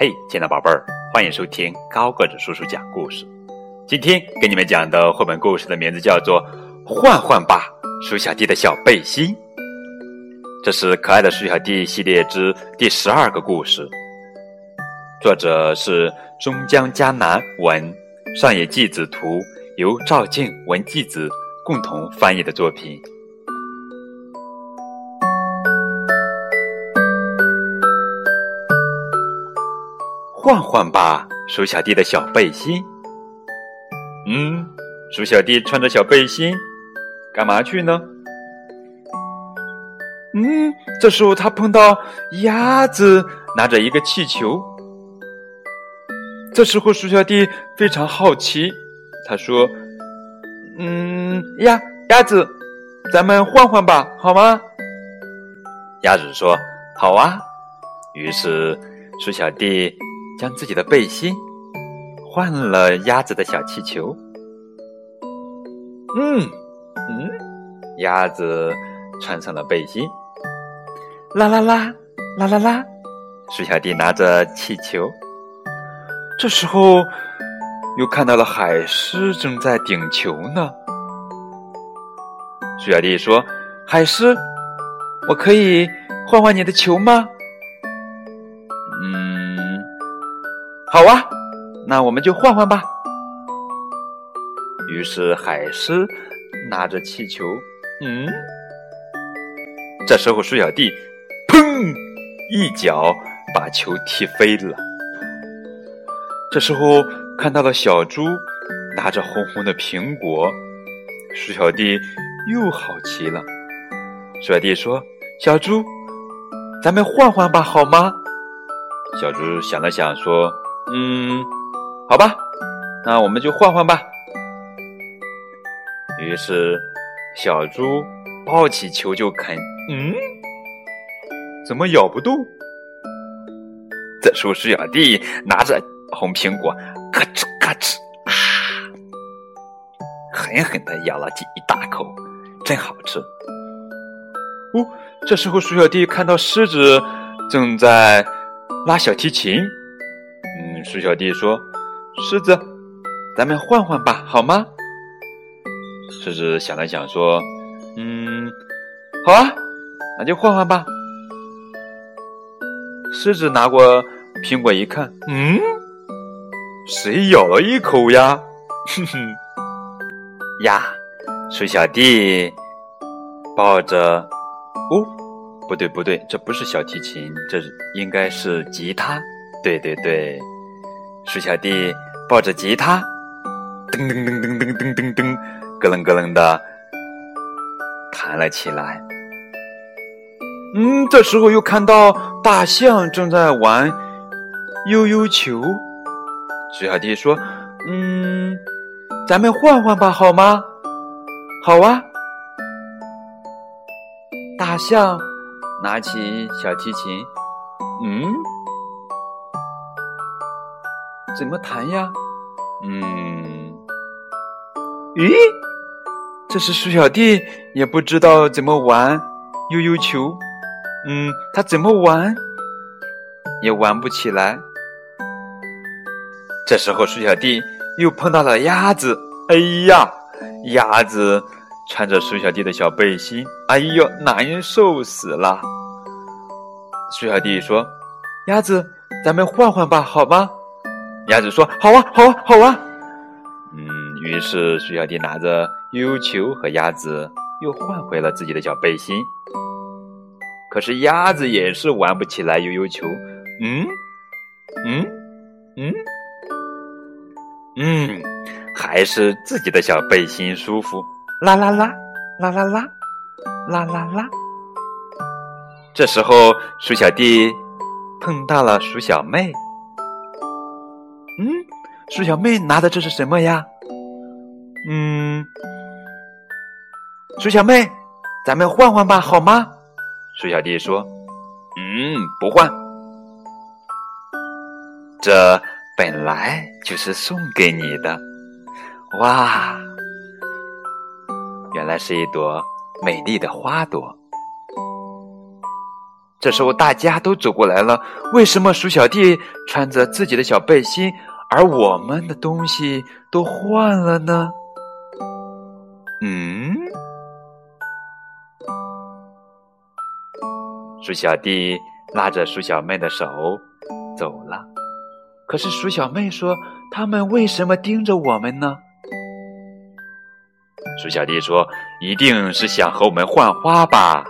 嘿，亲爱的宝贝儿，欢迎收听高个子叔叔讲故事。今天给你们讲的绘本故事的名字叫做《换换吧，鼠小弟的小背心》。这是可爱的鼠小弟系列之第十二个故事，作者是中江嘉南文，上野纪子图，由赵静文纪子共同翻译的作品。换换吧，鼠小弟的小背心。嗯，鼠小弟穿着小背心，干嘛去呢？嗯，这时候他碰到鸭子拿着一个气球。这时候鼠小弟非常好奇，他说：“嗯，鸭鸭子，咱们换换吧，好吗？”鸭子说：“好啊。”于是鼠小弟。将自己的背心换了鸭子的小气球。嗯嗯，鸭子穿上了背心。啦啦啦啦啦啦，鼠小弟拿着气球。这时候又看到了海狮正在顶球呢。鼠小弟说：“海狮，我可以换换你的球吗？”好啊，那我们就换换吧。于是海狮拿着气球，嗯，这时候鼠小弟砰一脚把球踢飞了。这时候看到了小猪拿着红红的苹果，鼠小弟又好奇了。鼠小弟说：“小猪，咱们换换吧，好吗？”小猪想了想说。嗯，好吧，那我们就换换吧。于是，小猪抱起球就啃。嗯，怎么咬不动？这时候，鼠小弟拿着红苹果，咯吱咯吱啊，狠狠的咬了几一大口，真好吃。哦，这时候，鼠小弟看到狮子正在拉小提琴。鼠小弟说：“狮子，咱们换换吧，好吗？”狮子想了想说：“嗯，好啊，那就换换吧。”狮子拿过苹果一看，嗯，谁咬了一口呀？哼哼，呀，鼠小弟抱着，哦，不对不对，这不是小提琴，这应该是吉他。对对对。鼠小弟抱着吉他，噔噔噔噔噔噔噔噔，咯楞咯楞的弹了起来。嗯，这时候又看到大象正在玩悠悠球。鼠小弟说：“嗯，咱们换换吧，好吗？”“好啊。”大象拿起小提琴，嗯。怎么弹呀？嗯，咦，这是鼠小弟也不知道怎么玩悠悠球。嗯，他怎么玩也玩不起来。这时候，鼠小弟又碰到了鸭子。哎呀，鸭子穿着鼠小弟的小背心，哎呦，难受死了。鼠小弟说：“鸭子，咱们换换吧，好吗？”鸭子说：“好啊，好啊，好啊。”嗯，于是鼠小弟拿着悠悠球和鸭子又换回了自己的小背心。可是鸭子也是玩不起来悠悠球。嗯，嗯，嗯，嗯，还是自己的小背心舒服。啦啦啦，啦啦啦，啦啦啦。这时候，鼠小弟碰到了鼠小妹。嗯，鼠小妹拿的这是什么呀？嗯，鼠小妹，咱们换换吧，好吗？鼠小弟说：“嗯，不换，这本来就是送给你的。”哇，原来是一朵美丽的花朵。这时候大家都走过来了，为什么鼠小弟穿着自己的小背心，而我们的东西都换了呢？嗯，鼠小弟拉着鼠小妹的手走了。可是鼠小妹说：“他们为什么盯着我们呢？”鼠小弟说：“一定是想和我们换花吧。”